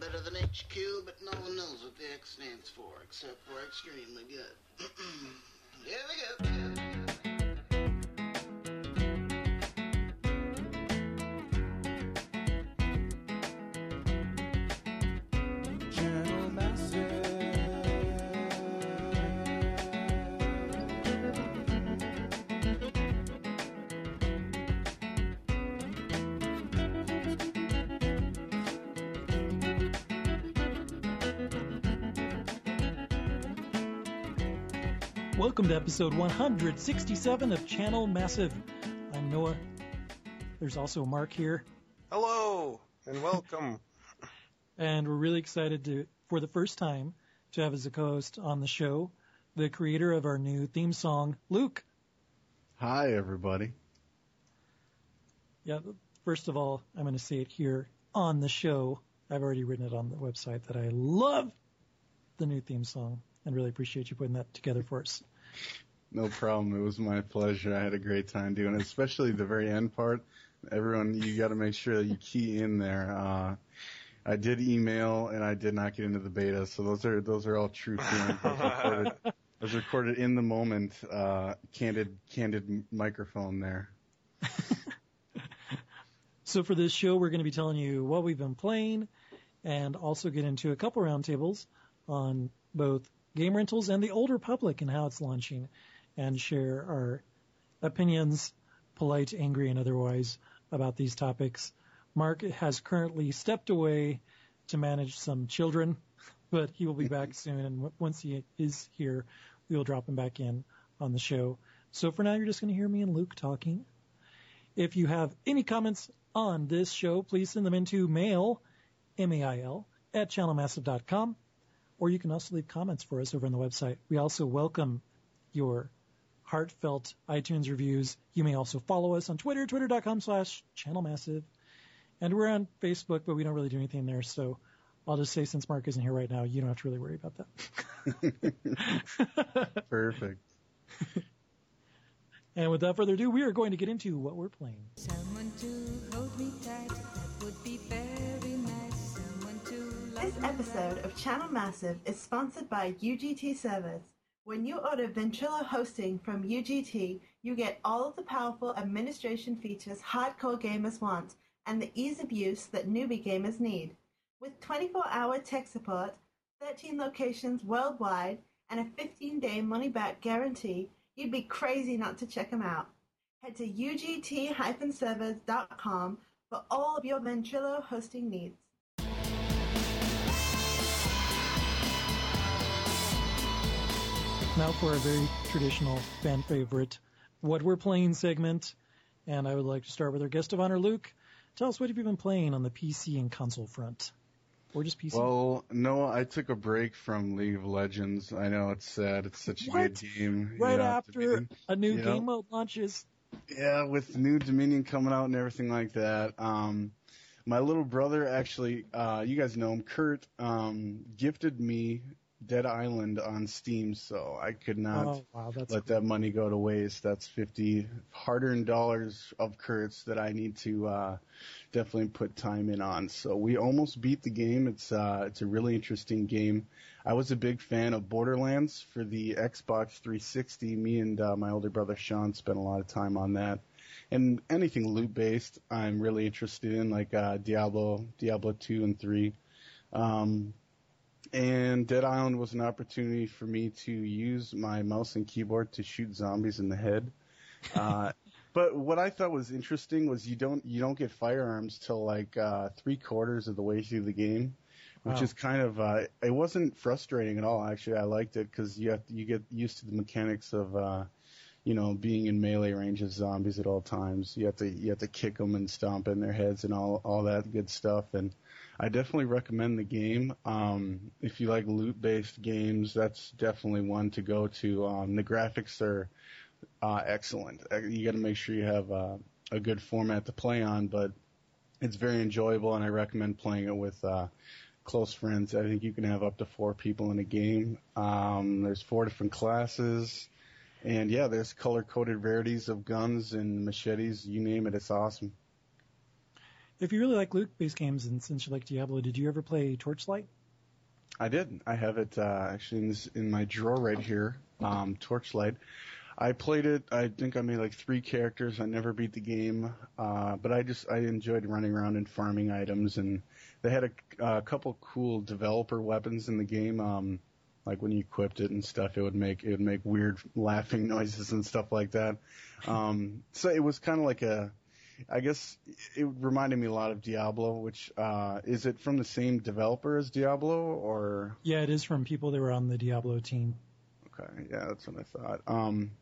better than HQ, but no one knows what the X stands for, except for extremely good. Here we go. Welcome to episode 167 of Channel Massive. I'm Noah. There's also Mark here, Hello and welcome. and we're really excited to, for the first time, to have as a co-host on the show, the creator of our new theme song, Luke. Hi, everybody. Yeah, first of all, I'm going to say it here on the show. I've already written it on the website that I love the new theme song and really appreciate you putting that together for us. No problem. It was my pleasure. I had a great time doing it, especially the very end part. Everyone, you got to make sure that you key in there. Uh, I did email and I did not get into the beta, so those are those are all true feelings. I was recorded, I was recorded in the moment. Uh, candid candid microphone there. So for this show, we're going to be telling you what we've been playing and also get into a couple roundtables on both game rentals and the Old Republic and how it's launching and share our opinions, polite, angry, and otherwise about these topics. Mark has currently stepped away to manage some children, but he will be back soon. And w- once he is here, we will drop him back in on the show. So for now, you're just going to hear me and Luke talking. If you have any comments on this show, please send them into mail, M-A-I-L, at channelmassive.com, or you can also leave comments for us over on the website. We also welcome your heartfelt iTunes reviews. You may also follow us on Twitter, twitter.com slash channelmassive. And we're on Facebook, but we don't really do anything there, so I'll just say since Mark isn't here right now, you don't have to really worry about that. Perfect. and without further ado, we are going to get into what we're playing. Someone This episode of Channel Massive is sponsored by UGT Servers. When you order Ventrilo hosting from UGT, you get all of the powerful administration features hardcore gamers want and the ease of use that newbie gamers need. With 24-hour tech support, 13 locations worldwide, and a 15-day money-back guarantee, you'd be crazy not to check them out. Head to ugt-servers.com for all of your Ventrilo hosting needs. Now for a very traditional fan favorite, what we're playing segment. And I would like to start with our guest of honor, Luke. Tell us what have you been playing on the PC and console front? Or just PC? Well, no, I took a break from League of Legends. I know it's sad. It's such a What? good game. you right know, after a new you know? game mode launches. Yeah, with new Dominion coming out and everything like that. Um, my little brother actually, uh, you guys know him, Kurt, um, gifted me Dead Island on Steam, so I could not Oh, wow, let that money go to waste. That's 50 hard-earned dollars of Kurt's that I need to, uh, definitely put time in on. So we almost beat the game. It's, uh, it's a really interesting game. I was a big fan of Borderlands for the Xbox 360. Me and, uh, my older brother Sean spent a lot of time on that. And anything loot based, I'm really interested in, like, uh, Diablo, Diablo 2 and 3. Um, and Dead Island was an opportunity for me to use my mouse and keyboard to shoot zombies in the head. Uh, but what I thought was interesting was you don't you don't get firearms till like uh, three quarters of the way through the game, which Wow. is kind of uh, it wasn't frustrating at all. Actually, I liked it because you have to, you get used to the mechanics of uh, you know being in melee range of zombies at all times. You have to you have to kick them and stomp in their heads and all all that good stuff and. I definitely recommend the game. Um, if you like loot-based games, that's definitely one to go to. Um, the graphics are uh, excellent. Uh, You got to make sure you have uh, a good format to play on, but it's very enjoyable, and I recommend playing it with uh, close friends. I think you can have up to four people in a game. Um, there's four different classes, and yeah, there's color-coded rarities of guns and machetes. You name it, it's awesome. If you really like loot-based games, and since you like Diablo, did you ever play Torchlight? I did. I have it uh, actually in, this, in my drawer right here. Um, Torchlight. I played it. I think I made like three characters. I never beat the game, uh, but I just I enjoyed running around and farming items, and they had a, a couple cool developer weapons in the game. Um, like when you equipped it and stuff, it would make it would make weird laughing noises and stuff like that. Um, so it was kind of like a, I guess it reminded me a lot of Diablo. Which uh, is it from the same developer as Diablo or? Yeah, it is from people that were on the Diablo team. Okay, yeah, that's what I thought. Um,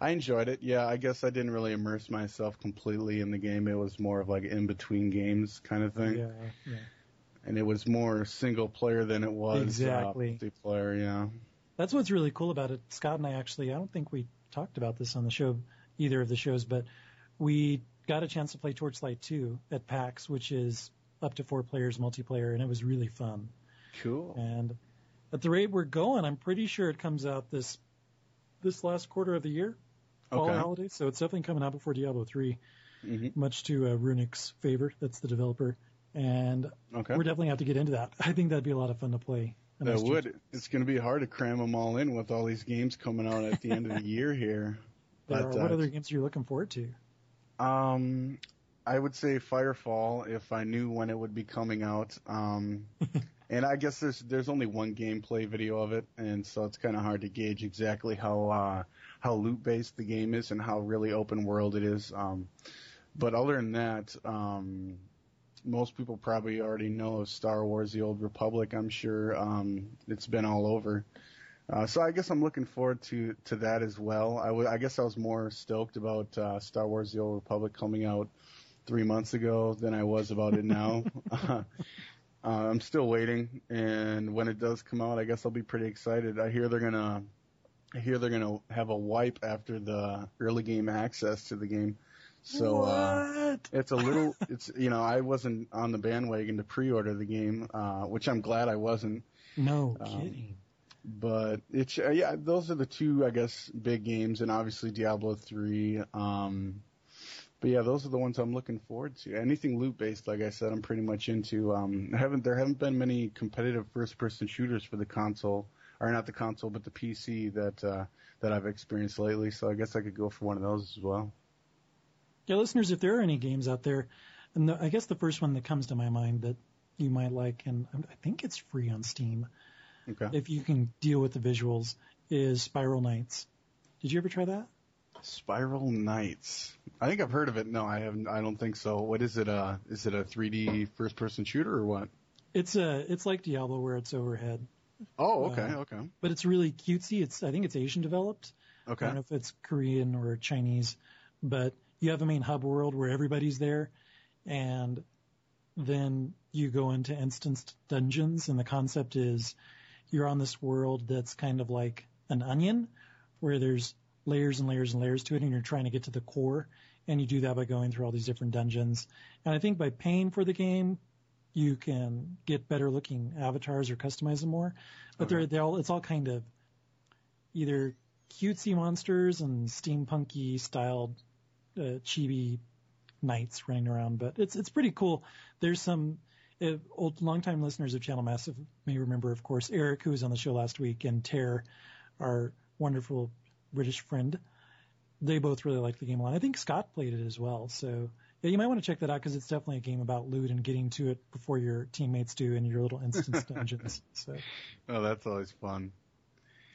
I enjoyed it. Yeah, I guess I didn't really immerse myself completely in the game. It was more of like in between games kind of thing. Yeah, yeah. And it was more single player than it was Exactly. uh, multiplayer. Yeah. That's what's really cool about it. Scott and I actually, I don't think we talked about this on the show, either of the shows, but we got a chance to play Torchlight 2 at PAX, which is up to four players multiplayer, and it was really fun. Cool. And at the rate we're going, I'm pretty sure it comes out this this last quarter of the year, fall Okay. holiday. So it's definitely coming out before Diablo 3, hmm much to uh, Runic's favor. That's the developer, and Okay. we're definitely have to get into that. I think that'd be a lot of fun to play. That would. It's going to be hard to cram them all in with all these games coming out at the end of the year here. But, are, what uh, other games are you looking forward to? Um, I would say Firefall if I knew when it would be coming out. Um, and I guess there's there's only one gameplay video of it, and so it's kind of hard to gauge exactly how uh, how loot based the game is and how really open world it is. Um, but other than that, um, most people probably already know of Star Wars: The Old Republic. I'm sure um, it's been all over. Uh, so I guess I'm looking forward to to that as well. I guess I was more stoked about uh, Star Wars: The Old Republic coming out three months ago than I was about it now. uh, I'm still waiting, and when it does come out, I guess I'll be pretty excited. I hear they're gonna, I hear they're gonna have a wipe after the early game access to the game. So uh, it's a little, it's you know, I wasn't on the bandwagon to pre-order the game, uh, which I'm glad I wasn't. no um, kidding. But it's uh, yeah, those are the two I guess big games, and obviously Diablo three. Um, but yeah, those are the ones I'm looking forward to. Anything loot based, like I said, I'm pretty much into. Um, I haven't there haven't been many competitive first person shooters for the console, or not the console, but the PC that uh, that I've experienced lately. So I guess I could go for one of those as well. Yeah, listeners, if there are any games out there, and the, I guess the first one that comes to my mind that you might like, and I think it's free on Steam, Okay. if you can deal with the visuals, is Spiral Knights. Did you ever try that? Spiral Knights. I think I've heard of it. No, I haven't. I don't think so. What is it? Uh, is it a 3D first person shooter or what? It's a, it's like Diablo where it's overhead, Oh, okay, Uh, okay, but it's really cutesy. It's, I think it's Asian developed. Okay. I don't know if it's Korean or Chinese, but you have a main hub world where everybody's there, and then you go into instanced dungeons, and the concept is you're on this world that's kind of like an onion, where there's layers and layers and layers to it, and you're trying to get to the core, and you do that by going through all these different dungeons. And I think by paying for the game, you can get better looking avatars or customize them more. But they're, they're all, it's all kind of either cutesy monsters and steampunky styled uh, chibi knights running around. But it's it's pretty cool. There's some old longtime listeners of Channel Massive may remember, of course, Eric, who was on the show last week, and Ter, our wonderful British friend. They both really liked the game a lot. I think Scott played it as well. So yeah, you might want to check that out because it's definitely a game about loot and getting to it before your teammates do in your little instance dungeons. So Oh, that's always fun.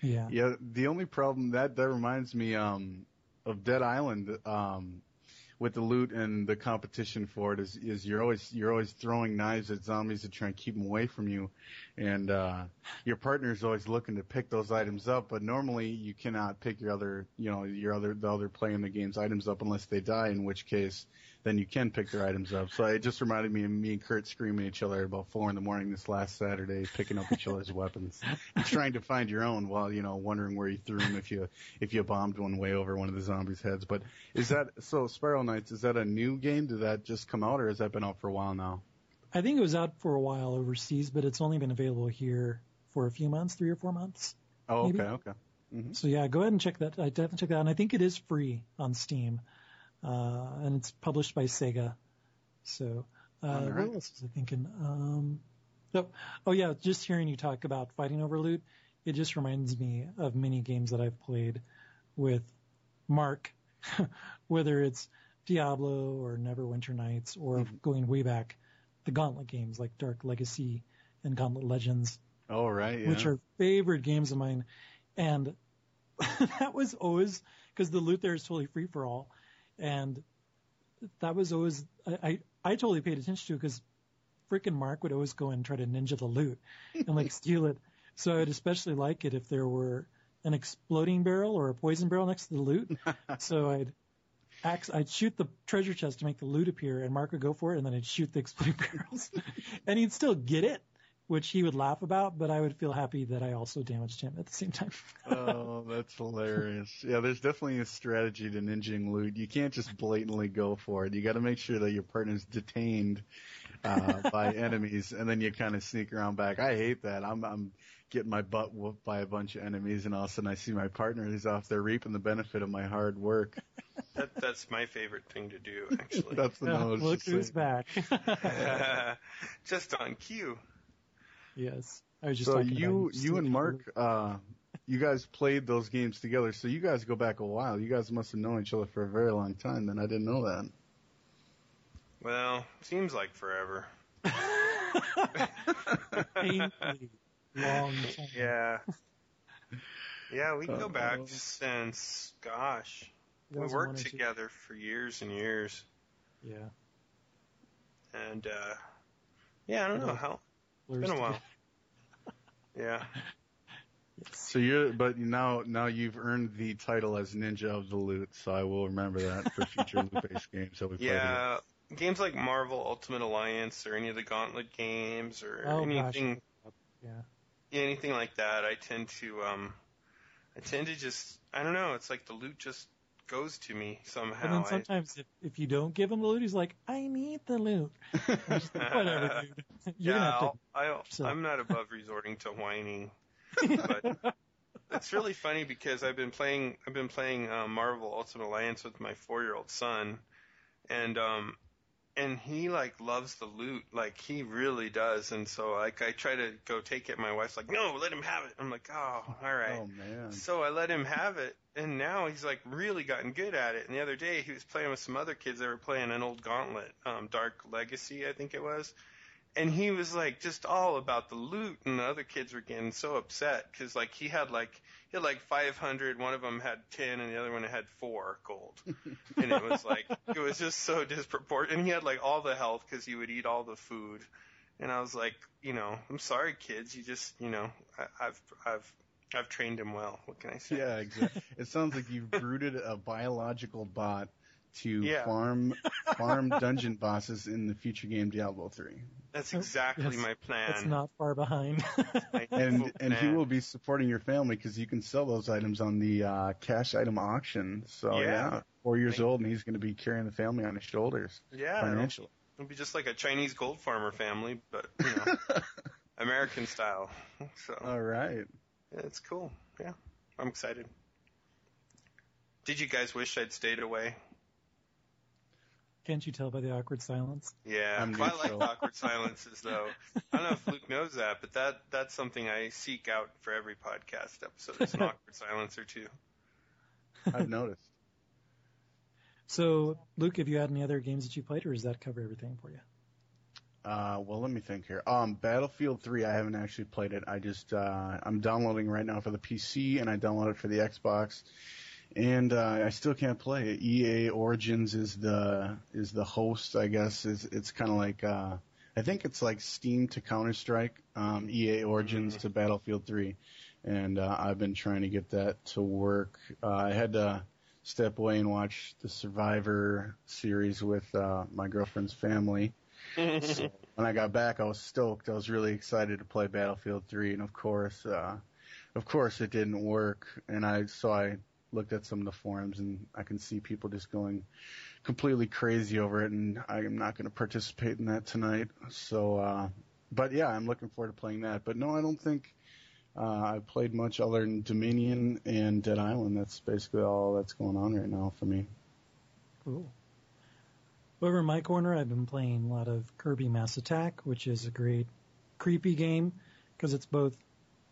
yeah. Yeah, the only problem that that reminds me um of Dead Island um with the loot and the competition for it is is you're always you're always throwing knives at zombies to try and keep them away from you, and uh your partner is always looking to pick those items up, but normally you cannot pick your other you know your other the other player in the game's items up unless they die, in which case then you can pick their items up. So it just reminded me of me and Kurt screaming at each other about four in the morning this last Saturday, picking up each other's weapons and trying to find your own while you know wondering where you threw them if you if you bombed one way over one of the zombies' heads. But is that so? Spiral Knights is that a new game? Did that just come out, or has that been out for a while now? I think it was out for a while overseas, but it's only been available here for a few months, three or four months. Oh, Maybe. okay, okay. hmm So yeah, go ahead and check that. I definitely check that out. And I think it is free on Steam. Uh, and it's published by Sega. So Uh, right. What else was I thinking? Um, oh, oh yeah, just hearing you talk about fighting over loot, it just reminds me of many games that I've played with Mark, whether it's Diablo or Neverwinter Nights or Mm-hmm. going way back, the Gauntlet games like Dark Legacy and Gauntlet Legends Oh right, yeah. which are favorite games of mine. And that was always because the loot there is totally free for all, and that was always I I, I totally paid attention to because freaking Mark would always go and try to ninja the loot and like steal it. So I would especially like it if there were an exploding barrel or a poison barrel next to the loot. so I'd ax I'd shoot the treasure chest to make the loot appear, and Mark would go for it, and then I'd shoot the exploding barrels, and he'd still get it, which he would laugh about, but I would feel happy that I also damaged him at the same time. oh, that's hilarious. Yeah, there's definitely a strategy to ninjing loot. You can't just blatantly go for it. You got to make sure that your partner's detained uh, by enemies, and then you kind of sneak around back. I hate that. I'm I'm getting my butt whooped by a bunch of enemies, and all of a sudden I see my partner who's off there reaping the benefit of my hard work. That, that's my favorite thing to do, actually. That's the Oh, nose. look who's back. Just on cue. Yes, I was just So talking you about you and Mark, uh, you guys played those games together. So you guys go back a while. You guys must have known each other for a very long time. Then I didn't know that. Well, seems like forever. long time. Yeah. Yeah, we go back since, gosh, we worked or two. together for years and years. Yeah, And, uh, yeah, I don't know how. Blurs Been a while. Yeah. Yes. So you're, but now now you've earned the title as Ninja of the Loot. So I will remember that for future loot-based games that we play. together. Yeah. Games like Marvel Ultimate Alliance or any of the Gauntlet games or Oh, gosh. anything Yeah. anything like that, I tend to um I tend to just I don't know, it's like the loot just goes to me somehow. And then I- sometimes if, if you don't give him the loot, he's like, I need the loot. Like, Whatever, dude. You're yeah, I'll, I'll, so- I'm not above resorting to whining. But it's really funny because I've been playing I've been playing um, Marvel Ultimate Alliance with my four year old son, and um and he like loves the loot like he really does, and so like I try to go take it. My wife's like, no, let him have it. I'm like, oh, all right. Oh man. So I let him have it, and now he's like really gotten good at it. And the other day he was playing with some other kids. They were playing an old Gauntlet, um, Dark Legacy, I think it was. And he was like just all about the loot, and the other kids were getting so upset because like he had like had like 500. One of them had 10, and the other one had four gold. and it was like it was just so disproportionate. And he had like all the health because he would eat all the food. And I was like, you know, I'm sorry, kids. You just, you know, I, I've I've I've trained him well. What can I say? Yeah, exactly. It sounds like you've brooded a biological bot to Yeah. farm farm dungeon bosses in the future game Diablo 3. That's exactly Yes. my plan. It's not far behind. My And full and he will be supporting your family because you can sell those items on the uh, cash item auction. So Yeah. yeah, four years Thank old and he's going to be carrying the family on his shoulders Yeah, it'll, financially. it'll be just like a Chinese gold farmer family, but you know, American style. So All right. yeah, it's cool. Yeah, I'm excited. Did you guys wish I'd stayed away? Can't you tell by the awkward silence? Yeah, I'm I like awkward silences though. I don't know if Luke knows that, but that that's something I seek out for every podcast episode. It's an awkward silence or two. I've noticed. So, Luke, have you had any other games that you played, or does that cover everything for you? Uh, well, let me think here. Um, Battlefield 3, I haven't actually played it. I just, uh, I'm downloading right now for the PC and I downloaded it for the Xbox. And, uh, I still can't play it. EA Origins is the, is the host, I guess. It's, it's kind of like, uh, I think it's like Steam to Counter-Strike, um, EA Origins to Battlefield 3. And, uh, I've been trying to get that to work. Uh, I had to step away and watch the Survivor series with, uh, my girlfriend's family. So when I got back, I was stoked. I was really excited to play Battlefield 3, and of course, uh, of course, it didn't work. And I so I looked at some of the forums, and I can see people just going completely crazy over it. And I am not going to participate in that tonight. So, uh, but yeah, I'm looking forward to playing that. But no, I don't think. Uh, I played much other than Dominion and Dead Island. That's basically all that's going on right now for me. Cool. Over in my corner, I've been playing a lot of Kirby Mass Attack, which is a great creepy game because it's both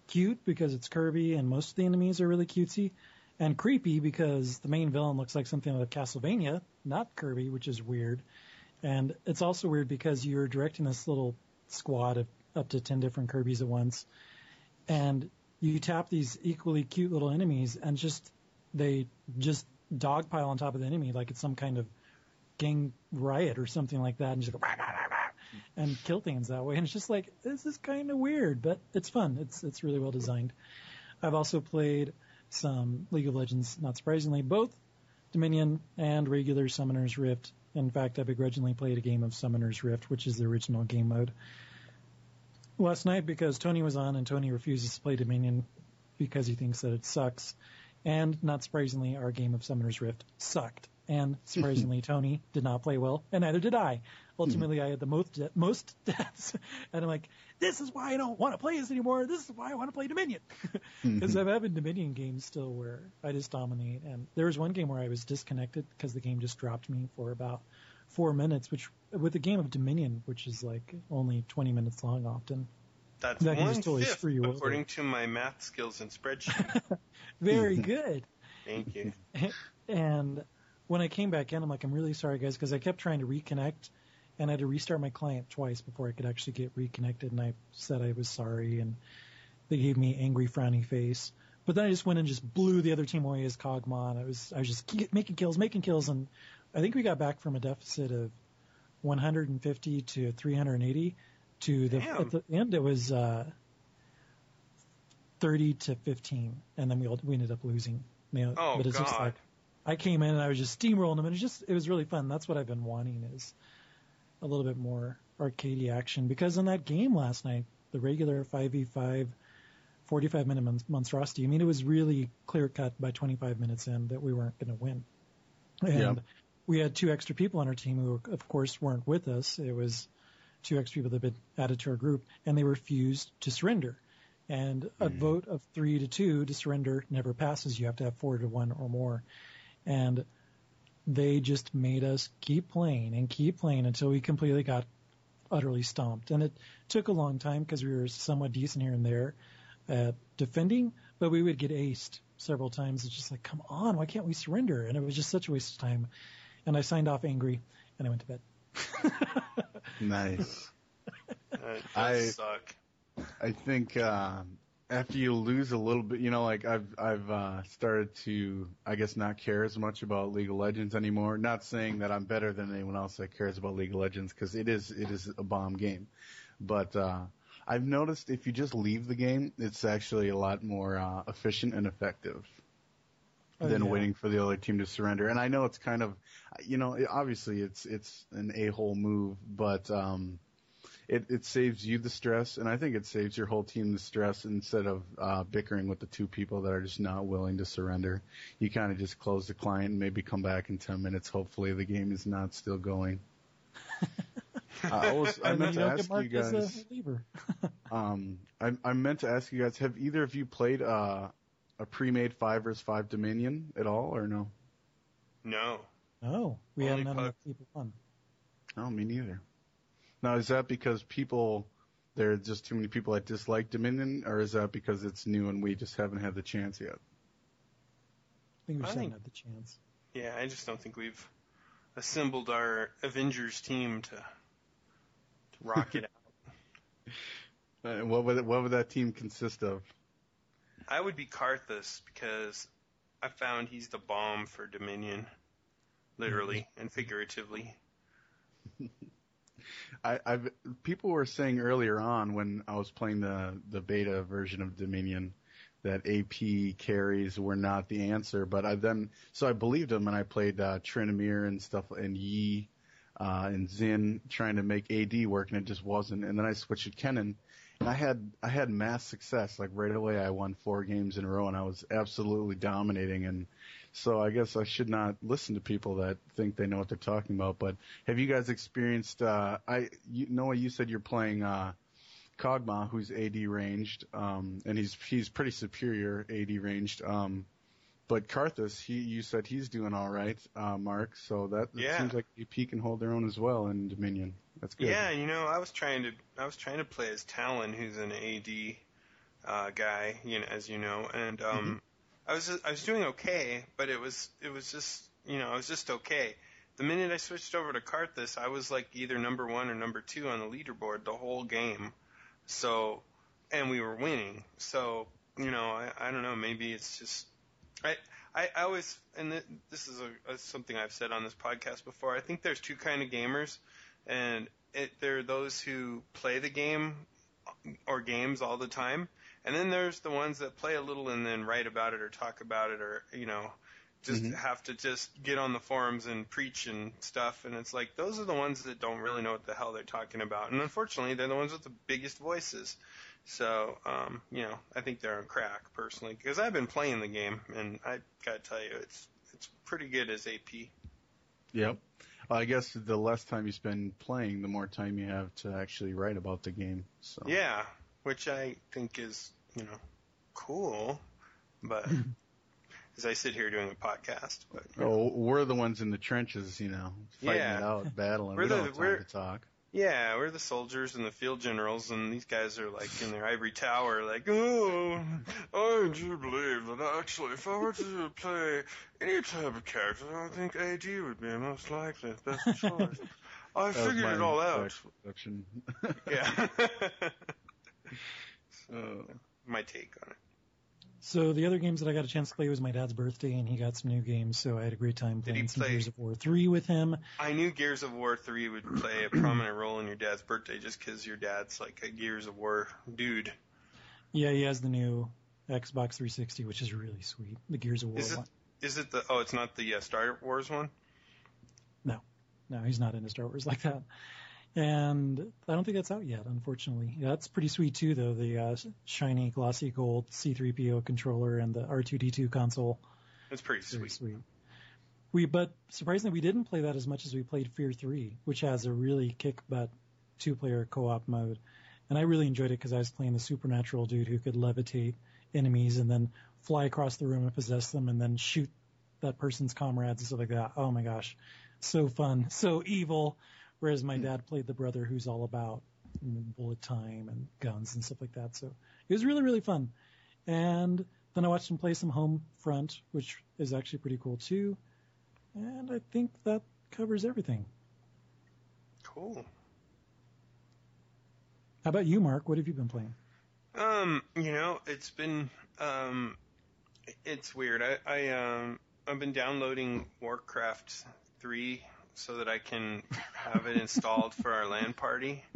cute because it's Kirby and most of the enemies are really cutesy, and creepy because the main villain looks like something out of Castlevania, not Kirby, which is weird. And it's also weird because you're directing this little squad of up to 10 different Kirby's at once, and you tap these equally cute little enemies, and just they just dogpile on top of the enemy like it's some kind of gang riot or something like that, and just go rah, rah, rah, and kill things that way. And it's just like this is kind of weird, but it's fun. It's it's really well designed. I've also played some League of Legends, not surprisingly, both Dominion and regular Summoner's Rift. In fact, I begrudgingly played a game of Summoner's Rift, which is the original game mode. Last night, because Tony was on and Tony refuses to play Dominion because he thinks that it sucks, and not surprisingly, our game of Summoner's Rift sucked. And surprisingly, Tony did not play well, and neither did I. Ultimately, I had the most de- most deaths, and I'm like, this is why I don't want to play this anymore. This is why I want to play Dominion, because I'm having Dominion games still where I just dominate. And there was one game where I was disconnected because the game just dropped me for about four minutes, which with a game of Dominion, which is like only 20 minutes long often. That's That can one totally fifth, screw you over. according to my math skills and spreadsheet. Very mm-hmm. good. Thank you. And when I came back in, I'm like, I'm really sorry, guys, because I kept trying to reconnect, and I had to restart my client twice before I could actually get reconnected. And I said I was sorry, and they gave me angry, frowny face. But then I just went and just blew the other team away as Kog'Maw, and I was I was just making kills, making kills, and I think we got back from a deficit of 150 to 380 to the Damn. at the end it was uh, 30 to 15, and then we all, we ended up losing. You know, Oh, but it's just God. like I came in and I was just steamrolling them, and it just it was really fun. That's what I've been wanting is a little bit more arcadey action because in that game last night, the regular 5v5 45 minute mon- monstrosity, I mean, it was really clear cut by 25 minutes in that we weren't going to win. And Yeah. we had two extra people on our team who, of course, weren't with us. It was two extra people that had been added to our group, and they refused to surrender. And a mm. vote of three to two to surrender never passes. You have to have four to one or more. And they just made us keep playing and keep playing until we completely got utterly stomped. And it took a long time because we were somewhat decent here and there at defending, but we would get aced several times. It's just like, come on, why can't we surrender? And it was just such a waste of time. And I signed off angry and I went to bed. Nice. I- suck. I think um, after you lose a little bit, you know, like I've I've uh, started to, I guess, not care as much about League of Legends anymore. Not saying that I'm better than anyone else that cares about League of Legends because it is it is a bomb game, but uh, I've noticed if you just leave the game, it's actually a lot more uh, efficient and effective Oh, than yeah. waiting for the other team to surrender. And I know it's kind of, you know, obviously it's it's an a hole move, but um, it it saves you the stress, and I think it saves your whole team the stress instead of uh, bickering with the two people that are just not willing to surrender. You kind of just close the client and maybe come back in ten minutes. Hopefully the game is not still going. I, always, I meant to ask you guys. Um, I, I meant to ask you guys: Have either of you played uh, a pre-made five versus five Dominion at all, or no? No. No, we Only haven't had puck. enough people on. No, me neither. Now, is that because people there are just too many people that dislike Dominion, or is that because it's new and we just haven't had the chance yet? I think we just haven't had the chance. Yeah, I just don't think we've assembled our Avengers team to, to rock it out. Uh, what would what would that team consist of? I would be Karthus because I found he's the bomb for Dominion, literally and figuratively. I, I've people were saying earlier on when I was playing the the beta version of Dominion that AP carries were not the answer, but I then so I believed them and I played uh, Tryndamere and stuff and Yi uh, and Xin trying to make AD work and it just wasn't. And then I switched to Kennen and I had I had mass success. Like right away, I won four games in a row and I was absolutely dominating. And so I guess I should not listen to people that think they know what they're talking about. But have you guys experienced? Uh, I you, Noah, you said you're playing uh, Kog'Maw, who's AD ranged, um, and he's he's pretty superior AD ranged. Um, but Karthus, he you said he's doing all right, uh, Mark. So that it Yeah. seems like AP can hold their own as well in Dominion. That's good. Yeah, you know, I was trying to I was trying to play as Talon, who's an AD uh, guy, you know, as you know, and um, I was I was doing okay, but it was it was just you know I was just okay. The minute I switched over to Karthus, I was like either number one or number two on the leaderboard the whole game. So, and we were winning. So, you know, I, I don't know. Maybe it's just I I, I always and this is a, a, something I've said on this podcast before. I think there's two kind of gamers, and it, there are those who play the game or games all the time, and then there's the ones that play a little and then write about it or talk about it or you know just Mhm. have to just get on the forums and preach and stuff and it's like those are the ones that don't really know what the hell they're talking about and unfortunately they're the ones with the biggest voices so um you know i think they're on crack personally because i've been playing the game and i gotta tell you it's it's pretty good as ap Yep. Well, I guess the less time you spend playing, the more time you have to actually write about the game. So Yeah, which I think is, you know, cool. But as I sit here doing a podcast, but Oh, we're the ones in the trenches, you know, fighting Yeah. it out, battling. We're we don't the- have time we're- to talk. yeah, we're the soldiers and the field generals, and these guys are like in their ivory tower, like, oh, I do believe that actually, if I were to play any type of character, I think AD would be most likely the best choice. I That figured it all out. introduction. Yeah. Uh, My take on it. So the other games that I got a chance to play was my dad's birthday, and he got some new games, so I had a great time playing some play- Gears of War 3 with him. I knew Gears of War 3 would play a prominent role in your dad's birthday just because your dad's like a Gears of War dude. Yeah, he has the new Xbox 360, which is really sweet. The Gears of War Is it- one. Is it the? Oh, it's not the uh, Star Wars one. No, no, he's not into Star Wars like that. And I don't think that's out yet, unfortunately. Yeah, that's pretty sweet too, though. The uh, shiny, glossy gold C3PO controller and the R2D2 console. It's pretty sweet. sweet. We, but surprisingly, we didn't play that as much as we played Fear 3, which has a really kick butt two player co op mode. And I really enjoyed it because I was playing the supernatural dude who could levitate enemies and then fly across the room and possess them and then shoot that person's comrades and stuff like that. Oh my gosh. So fun. So evil. Whereas my dad played the brother who's all about bullet time and guns and stuff like that. So it was really, really fun. And then I watched him play some Homefront, which is actually pretty cool too. And I think that covers everything. Cool. How about you, Mark? What have you been playing? Um, you know, it's been um, it's weird. I I um I've been downloading Warcraft three so that I can have it installed for our LAN party.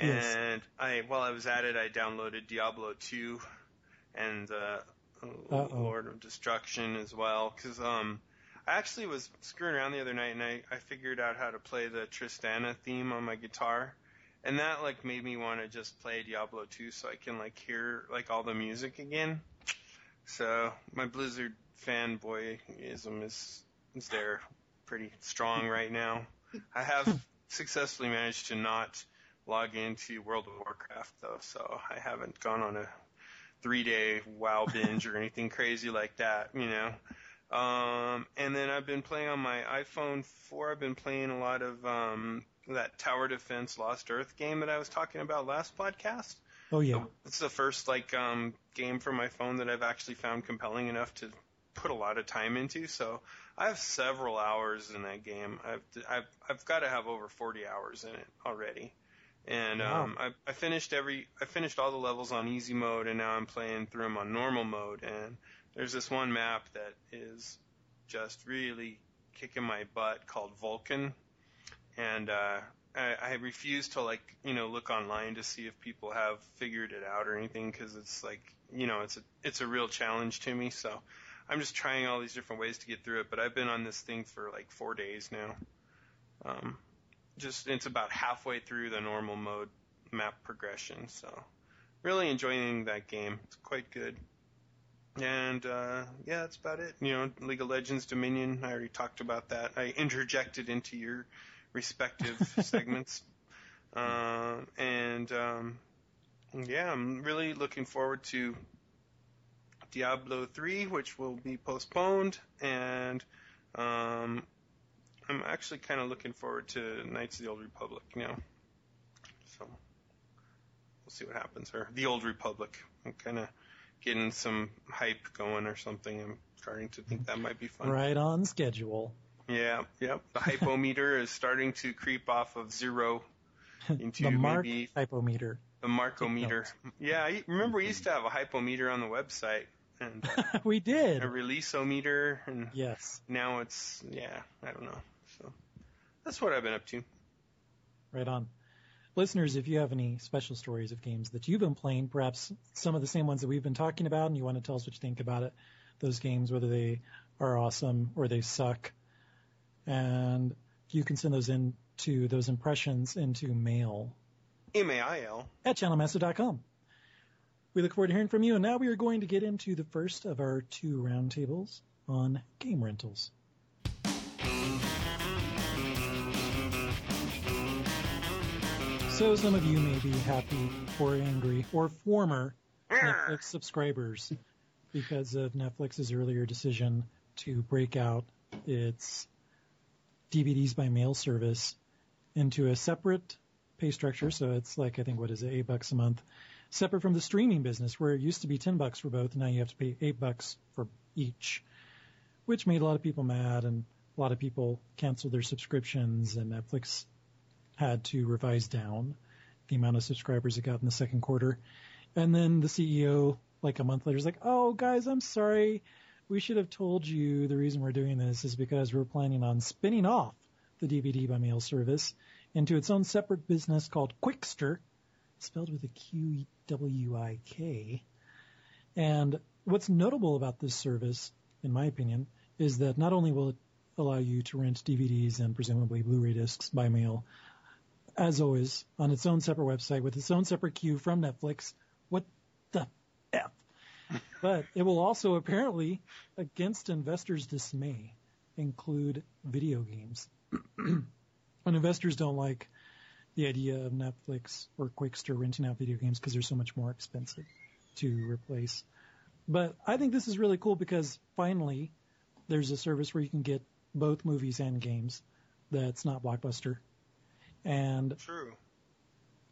Yes. And I while I was at it, I downloaded Diablo two and uh, Uh-oh. Lord of Destruction as well because um. I actually was screwing around the other night and I, I figured out how to play the Tristram theme on my guitar. And that like made me want to just play Diablo 2 so I can like hear like all the music again. So my Blizzard fanboyism is is there pretty strong right now. I have successfully managed to not log into World of Warcraft though, so I haven't gone on a three day WoW binge or anything crazy like that, you know. Um, and then I've been playing on my iPhone 4. I've been playing a lot of um, that Tower Defense Lost Earth game that I was talking about last podcast. Oh yeah, It's the first like um, game for my phone that I've actually found compelling enough to put a lot of time into. So I have several hours in that game. I've I've, I've got to have over 40 hours in it already. And Wow. um, I, I finished every I finished all the levels on easy mode, and now I'm playing through them on normal mode. And there's this one map that is just really kicking my butt called Vulcan, and uh, I, I refuse to like you know look online to see if people have figured it out or anything because it's like you know it's a it's a real challenge to me. So I'm just trying all these different ways to get through it. But I've been on this thing for like four days now. Um, just it's about halfway through the normal mode map progression. So really enjoying that game. It's quite good. And uh, yeah, that's about it. You know, League of Legends Dominion. I already talked about that. I interjected into your respective segments. Um, and um, yeah, I'm really looking forward to Diablo 3, which will be postponed, and um, I'm actually kind of looking forward to Knights of the Old Republic now. So we'll see what happens. Or the Old Republic. I'm kind of getting some hype going or something. I'm starting to think that might be fun. Right on schedule. Yeah, yep. The hypometer is starting to creep off of zero into the Mark maybe hypometer. the markometer. Yeah, I remember we used to have a hypometer on the website and we did. a releaseometer, and Yes. now it's yeah, I don't know. So that's what I've been up to. Right on. Listeners, if you have any special stories of games that you've been playing, perhaps some of the same ones that we've been talking about, and you want to tell us what you think about it, those games, whether they are awesome or they suck, and you can send those in to those impressions into mail M A I L. at channelmassive.com. We look forward to hearing from you, and now we are going to get into the first of our two roundtables on game rentals. So some of you may be happy or angry or former Netflix subscribers because of Netflix's earlier decision to break out its DVDs by mail service into a separate pay structure. So it's like, I think, what is it, eight bucks a month, separate from the streaming business where it used to be 10 bucks for both. Now you have to pay eight bucks for each, which made a lot of people mad and a lot of people canceled their subscriptions and Netflix had to revise down the amount of subscribers it got in the second quarter. And then the CEO, like a month later, is like, oh, guys, I'm sorry. We should have told you the reason we're doing this is because we're planning on spinning off the DVD by mail service into its own separate business called Qwikster, spelled with a Q W I K. And what's notable about this service, in my opinion, is that not only will it allow you to rent DVDs and presumably Blu-ray discs by mail, as always, on its own separate website with its own separate queue from Netflix. What the F? but it will also apparently, against investors' dismay, include video games. and investors don't like the idea of Netflix or Qwikster renting out video games because they're so much more expensive to replace. But I think this is really cool because finally there's a service where you can get both movies and games that's not Blockbuster. And True.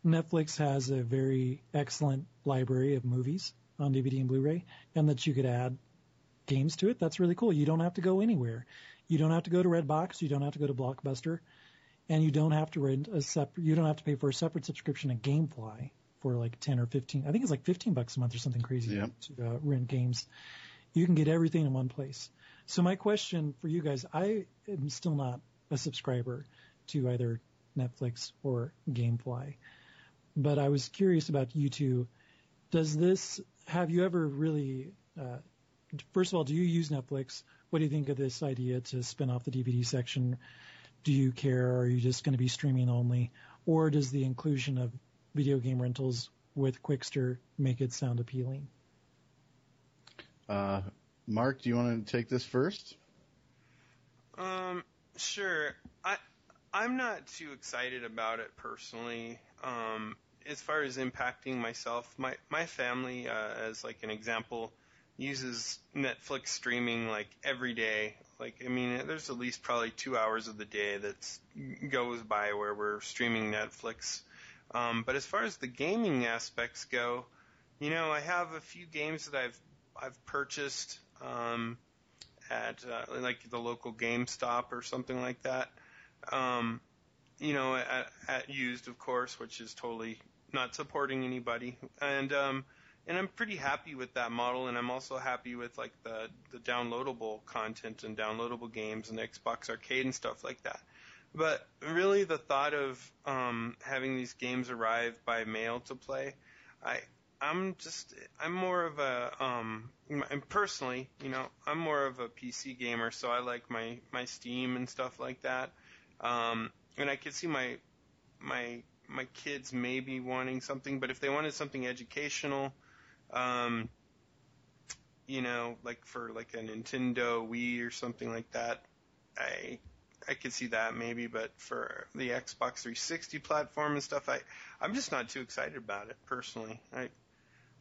Netflix has a very excellent library of movies on DVD and Blu-ray, and that you could add games to it. That's really cool. You don't have to go anywhere. You don't have to go to Redbox. You don't have to go to Blockbuster, and you don't have to rent a separate. You don't have to pay for a separate subscription at GameFly for like ten or fifteen. I think it's like fifteen bucks a month or something crazy to uh, rent games. You can get everything in one place. So my question for you guys, I am still not a subscriber to either Netflix or GameFly, but I was curious about you two. Does this have you ever really? Uh, first of all, do you use Netflix? What do you think of this idea to spin off the DVD section? Do you care? Are you just going to be streaming only, or does the inclusion of video game rentals with Qwikster make it sound appealing? Uh, Mark, do you want to take this first? Um, sure. I I'm not too excited about it personally. Um, as far as impacting myself, my my family, uh, as like an example, uses Netflix streaming like every day. Like I mean, there's at least probably two hours of the day that's goes by where we're streaming Netflix. Um, but as far as the gaming aspects go, you know, I have a few games that I've I've purchased. Um, at uh, like the local GameStop or something like that. Um, you know, at, at used, of course, which is totally not supporting anybody. And um, and I'm pretty happy with that model, and I'm also happy with like the the downloadable content and downloadable games and Xbox Arcade and stuff like that. But really, the thought of um, having these games arrive by mail to play, I I'm just I'm more of a um and personally, you know, I'm more of a PC gamer, so I like my my Steam and stuff like that. Um and I could see my my my kids maybe wanting something, but if they wanted something educational, um you know, like for like a Nintendo Wii or something like that, I I could see that maybe, but for the Xbox 360 platform and stuff, I I'm just not too excited about it personally. I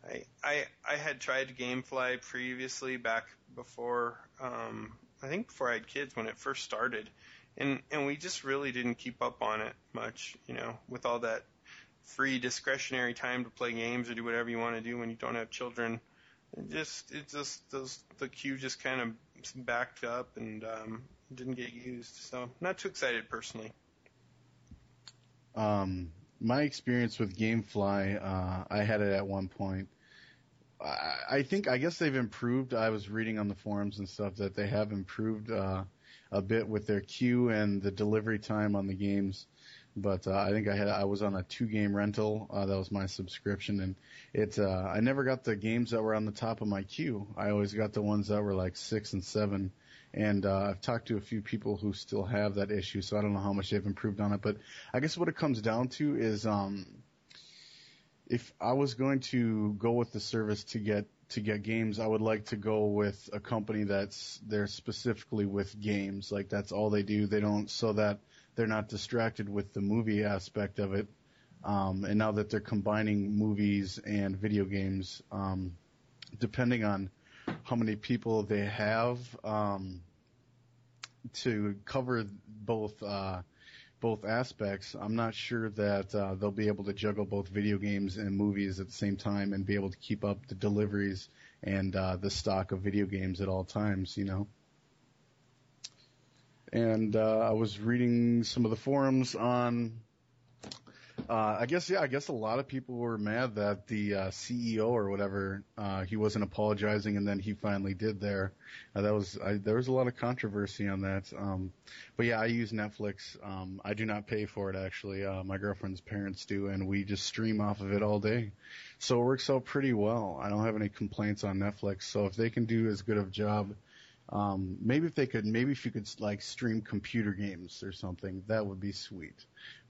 I, I I had tried GameFly previously back before um, I think before I had kids when it first started, and and we just really didn't keep up on it much, you know, with all that free discretionary time to play games or do whatever you want to do when you don't have children. It just it just those the queue just kind of backed up and um, didn't get used. So not too excited personally. Um, my experience with GameFly, uh, I had it at one point. I, I think I guess they've improved. I was reading on the forums and stuff that they have improved uh, a bit with their queue and the delivery time on the games. But uh, I think I had I was on a two game rental. Uh, that was my subscription, and it uh, I never got the games that were on the top of my queue. I always got the ones that were like six and seven. And uh, I've talked to a few people who still have that issue, so I don't know how much they've improved on it. But I guess what it comes down to is um, if I was going to go with the service to get to get games, I would like to go with a company that's there specifically with games. Like that's all they do. They don't so that they're not distracted with the movie aspect of it. Um, and now that they're combining movies and video games, um, depending on how many people they have um, to cover both uh, both aspects. I'm not sure that uh, they'll be able to juggle both video games and movies at the same time and be able to keep up the deliveries and uh, the stock of video games at all times. You know. And uh, I was reading some of the forums on uh, I guess yeah. I guess a lot of people were mad that the uh, CEO or whatever uh, he wasn't apologizing, and then he finally did. There, uh, that was I, there was a lot of controversy on that. Um, but yeah, I use Netflix. Um, I do not pay for it actually. Uh, my girlfriend's parents do, and we just stream off of it all day. So it works out pretty well. I don't have any complaints on Netflix. So if they can do as good of a job. Um, maybe if they could, maybe if you could like stream computer games or something, that would be sweet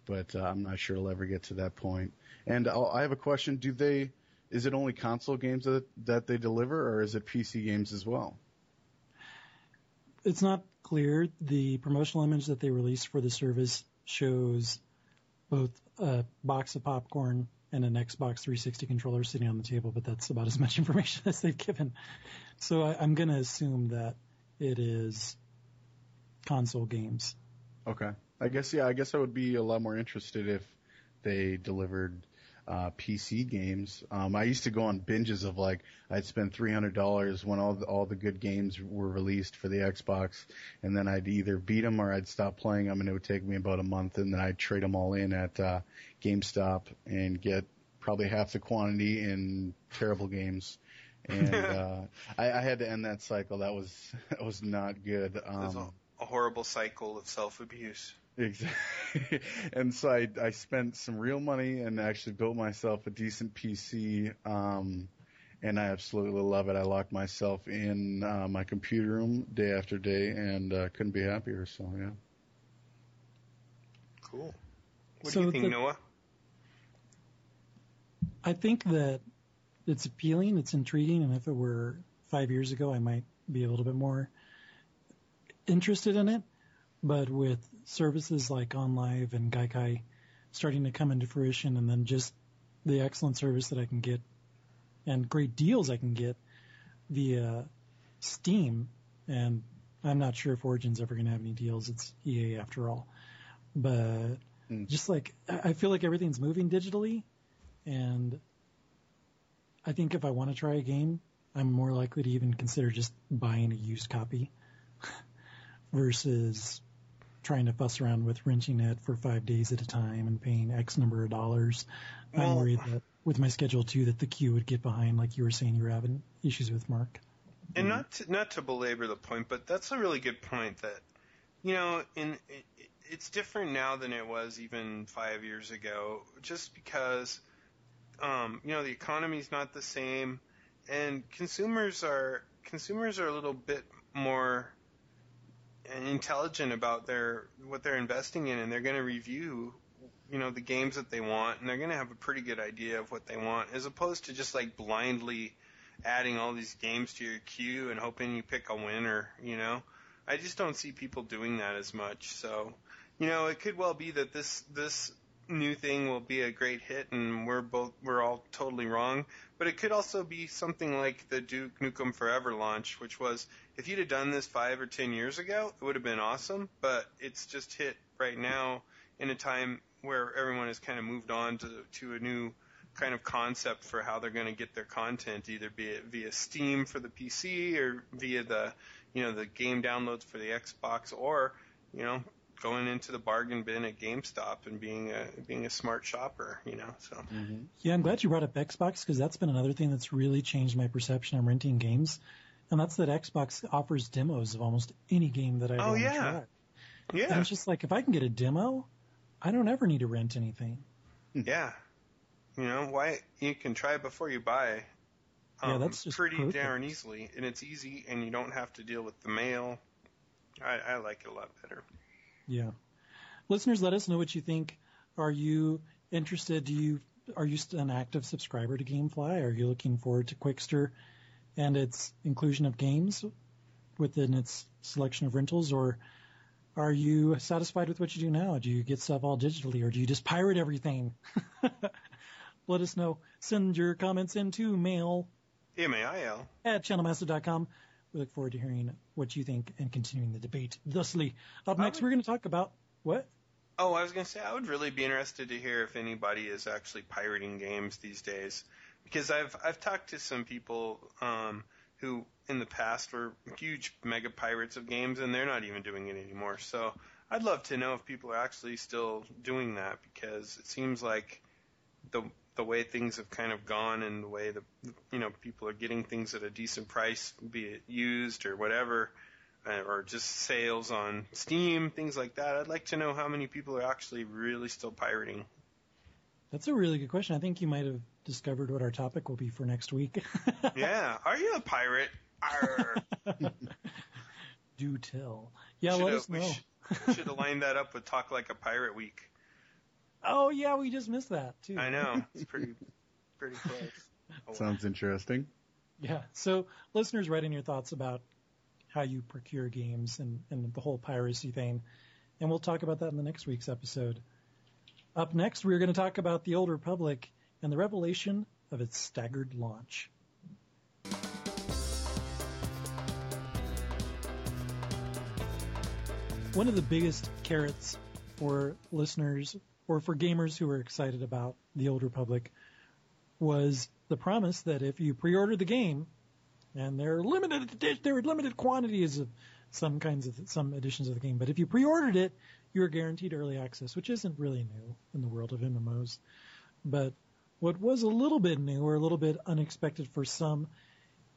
but uh, I'm not sure it'll ever get to that point. And I'll, I have a question: Do they? Is it only console games that that they deliver, or is it PC games as well? It's not clear. The promotional image that they released for the service shows both a box of popcorn and an Xbox 360 controller sitting on the table, but that's about as much information as they've given. So I, I'm going to assume that it is console games. Okay. I guess yeah. I guess I would be a lot more interested if they delivered uh, PC games. Um, I used to go on binges of like I'd spend three hundred dollars when all the, all the good games were released for the Xbox, and then I'd either beat them or I'd stop playing them, and it would take me about a month, and then I'd trade them all in at uh, GameStop and get probably half the quantity in terrible games. And uh, I, I had to end that cycle. That was that was not good. Um, was a horrible cycle of self abuse. Exactly. and so I, I spent some real money and actually built myself a decent PC. Um, and I absolutely love it. I locked myself in uh, my computer room day after day and uh, couldn't be happier. So yeah. Cool. What So do you think, the- Noah? I think that it's appealing, it's intriguing, and if it were five years ago, I might be a little bit more interested in it. But with services like OnLive and Gaikai starting to come into fruition, and then just the excellent service that I can get and great deals I can get via Steam, and I'm not sure if Origin's ever going to have any deals. It's EA after all, but Mm. just like I I feel like everything's moving digitally, and I think if I want to try a game, I'm more likely to even consider just buying a used copy versus trying to fuss around with renting it for five days at a time and paying X number of dollars. I'm worried that with my schedule too, that the queue would get behind, like you were saying you were having issues with Mark. And not to, not to belabor the point, but that's a really good point. That you know, in it, it's different now than it was even five years ago, just because um, you know the economy's not the same, and consumers are consumers are a little bit more intelligent about their what they're investing in, and they're going to review you know the games that they want, and they're going to have a pretty good idea of what they want, as opposed to just like blindly adding all these games to your queue and hoping you pick a winner, you know. I just don't see people doing that as much. So, you know, it could well be that this this new thing will be a great hit and we're both we're all totally wrong. But it could also be something like the Duke Nukem Forever launch, which was if you'd have done this five or ten years ago, it would have been awesome. But it's just hit right now in a time where everyone has kind of moved on to to a new kind of concept for how they're going to get their content, either be it via Steam for the PC or via the you know the game downloads for the Xbox, or you know going into the bargain bin at GameStop and being a being a smart shopper, you know. So Yeah, I'm glad you brought up Xbox because that's been another thing that's really changed my perception on renting games, and that's that Xbox offers demos of almost any game that I Oh, want yeah. to try. And yeah, it's just like if I can get a demo, I don't ever need to rent anything. yeah, you know why you can try it before you buy. Yeah, um, that's just pretty perfect. darn easily, and it's easy, and you don't have to deal with the mail. I, I like it a lot better. Yeah. Listeners, let us know what you think. Are you interested? Do you are you an active subscriber to GameFly? Are you looking forward to Qwikster and its inclusion of games within its selection of rentals, or are you satisfied with what you do now? Do you get stuff all digitally, or do you just pirate everything? Let us know. Send your comments into mail M A I L. at channelmassive.com. We look forward to hearing what you think and continuing the debate thusly. Up next, would- we're going to talk about what? Oh, I was going to say I would really be interested to hear if anybody is actually pirating games these days, because I've I've talked to some people um, who in the past were huge mega pirates of games, and they're not even doing it anymore. So I'd love to know if people are actually still doing that, because it seems like the the way things have kind of gone and the way the you know people are getting things at a decent price, be it used or whatever uh, or just sales on Steam, things like that. I'd like to know how many people are actually really still pirating. That's a really good question. I think you might have discovered what our topic will be for next week. yeah, are you a pirate? Do tell. Yeah, let us we know. sh- should have lined that up with Talk Like a Pirate Week. Oh yeah, we just missed that too. I know it's pretty pretty close. Oh, well. Sounds interesting. Yeah. So listeners, write in your thoughts about how you procure games and, and the whole piracy thing, and we'll talk about that in the next week's episode. Up next, we're going to talk about the Old Republic and the revelation of its staggered launch. One of the biggest carrots for listeners or for gamers who are excited about the Old Republic was the promise that if you pre-order the game, and there are limited there are limited quantities of some kinds of some editions of the game, but if you pre-ordered it, you are guaranteed early access, which isn't really new in the world of MMOs. But what was a little bit new or a little bit unexpected for some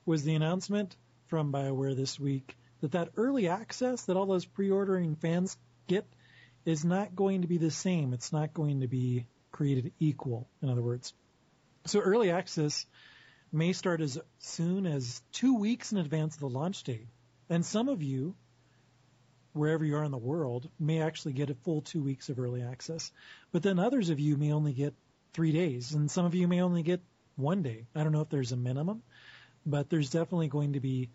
was the announcement from BioWare this week that that early access that all those pre-ordering fans get is not going to be the same. It's not going to be created equal, in other words. So early access may start as soon as two weeks in advance of the launch date. And some of you, wherever you are in the world, may actually get a full two weeks of early access. But then others of you may only get three days, and some of you may only get one day. I don't know if there's a minimum, but there's definitely going to be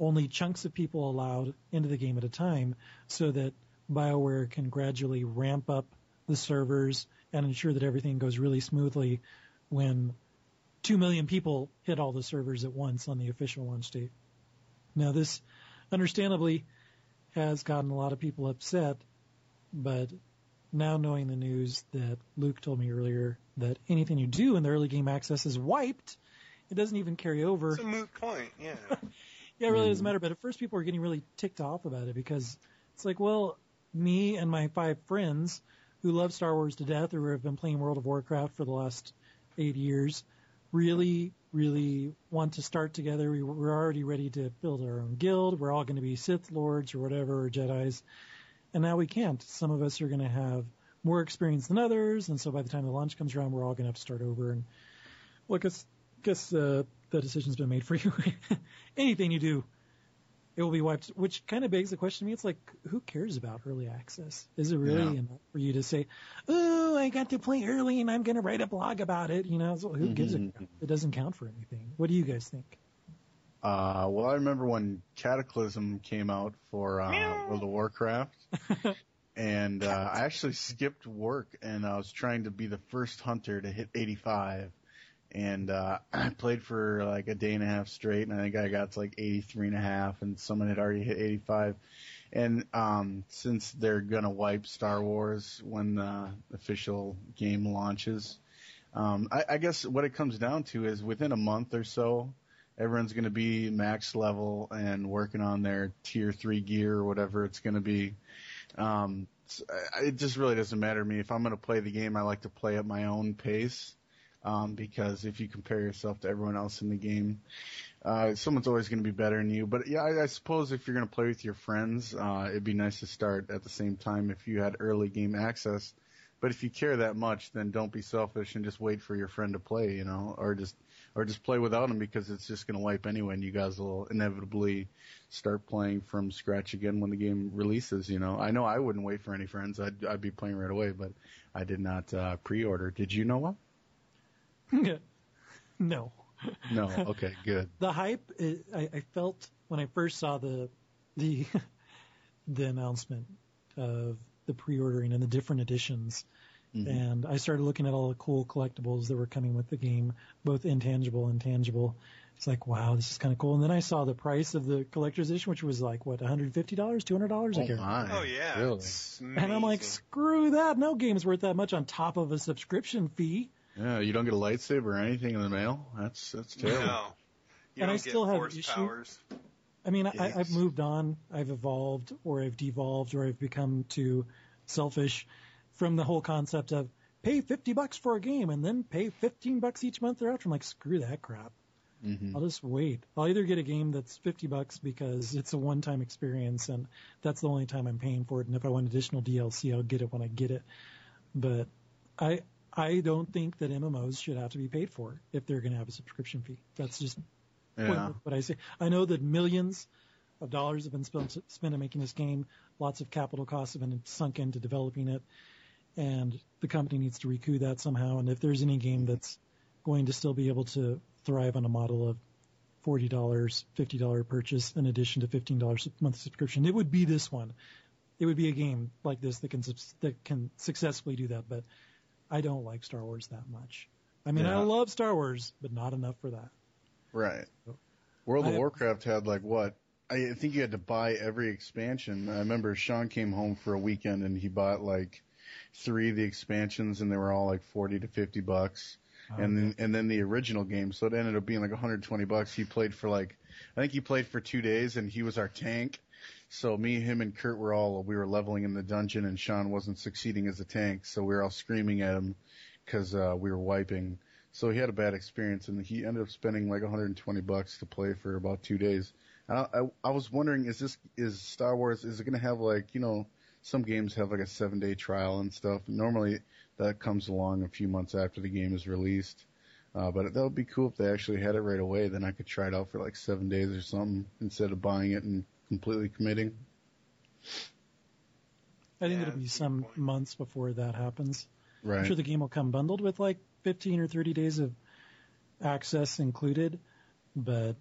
only chunks of people allowed into the game at a time so that BioWare can gradually ramp up the servers and ensure that everything goes really smoothly when 2 million people hit all the servers at once on the official launch date. Now, this understandably has gotten a lot of people upset, but now knowing the news that Luke told me earlier that anything you do in the early game access is wiped, it doesn't even carry over. It's a moot point. Yeah. Yeah, it really doesn't hmm. matter. But at first, people were getting really ticked off about it because it's like, well, me and my five friends who love Star Wars to death or have been playing World of Warcraft for the last eight years really, really want to start together. We, we're already ready to build our own guild. We're all going to be Sith Lords or whatever, or Jedi's. And now we can't. Some of us are going to have more experience than others. And so by the time the launch comes around, we're all going to have to start over. And well, I guess, guess uh, the decision's been made for you. Anything you do, it will be wiped. Which kind of begs the question to me. It's like, who cares about early access? Is it really Yeah. enough for you to say, "Oh, I got to play early, and I'm going to write a blog about it"? You know, so who gives a Mhm. It doesn't count for anything. What do you guys think? Uh, well, I remember when Cataclysm came out for uh, World of Warcraft, and uh, I actually skipped work and I was trying to be the first hunter to hit 85. And uh, I played for like a day and a half straight, and I think I got to like 83 and a half, and someone had already hit 85. And um, since they're gonna wipe Star Wars when the official game launches, um, I, I guess what it comes down to is within a month or so, everyone's to be max level and working on their tier three gear or whatever it's to be. Um, it just really doesn't matter to me. If I'm to play the game, I like to play at my own pace. Um, because if you compare yourself to everyone else in the game, uh, someone's always going to be better than you. But yeah, I, I suppose if you're going to play with your friends, uh, it'd be nice to start at the same time if you had early game access. But if you care that much, then don't be selfish and just wait for your friend to play, you know, or just or just play without him because it's just going to wipe anyway, and you guys will inevitably start playing from scratch again when the game releases. You know, I know I wouldn't wait for any friends; I'd I'd be playing right away, but I did not uh, pre-order. Did you know what? no. No. Okay, good. the hype i I, I felt when I first saw the the the announcement of the pre-ordering and the different editions, Mhm. and I started looking at all the cool collectibles that were coming with the game, both intangible and tangible. It's like, wow, this is kind of cool. And then I saw the price of the collector's edition, which was like what, $150, $200? I Oh can't my! Oh yeah. Really? And I'm like, screw that. No game's worth that much on top of a subscription fee. Yeah, you don't get a lightsaber or anything in the mail. That's that's terrible. no. You And I don't still get have force issue- powers. I mean, I, I've moved on. I've evolved, or I've devolved, or I've become too selfish from the whole concept of pay 50 bucks for a game and then pay 15 bucks each month thereafter. I'm like, screw that crap. hmm I'll just wait. I'll either get a game that's 50 bucks because it's a one-time experience and that's the only time I'm paying for it. And if I want additional DLC, I'll get it when I get it. But I, I don't think that MMOs should have to be paid for if they're going to have a subscription fee. That's just Yeah. what, I say. I know that millions of dollars have been spent, spent on making this game. Lots of capital costs have been sunk into developing it, and the company needs to recoup that somehow. And if there's any game that's going to still be able to thrive on a model of forty dollars, fifty dollar purchase in addition to fifteen dollars a month subscription, it would be this one. It would be a game like this that can subs- that can successfully do that. But I don't like Star Wars that much. I mean, I love Star Wars, but not enough for that. Right. World of Warcraft had like what? I think you had to buy every expansion. I remember Sean came home for a weekend and he bought like three of the expansions and they were all like 40 to 50 bucks. Oh, and then and then the original game, so it ended up being like 120 bucks. He played for like I think he played for 2 days and he was our tank. So me, him and Kurt were all we were leveling in the dungeon and Sean wasn't succeeding as a tank, so we were all screaming at him cuz uh we were wiping. So he had a bad experience, and he ended up spending like 120 bucks to play for about two days. I, I, I was wondering, is this is Star Wars? Is it going to have like you know some games have like a seven day trial and stuff? Normally that comes along a few months after the game is released. Uh, but that would be cool if they actually had it right away. Then I could try it out for like seven days or something instead of buying it and completely committing. I think Yeah, it'll be that's a good some point. months before that happens. Right. I'm sure the game will come bundled with like 15 or 30 days of access included, but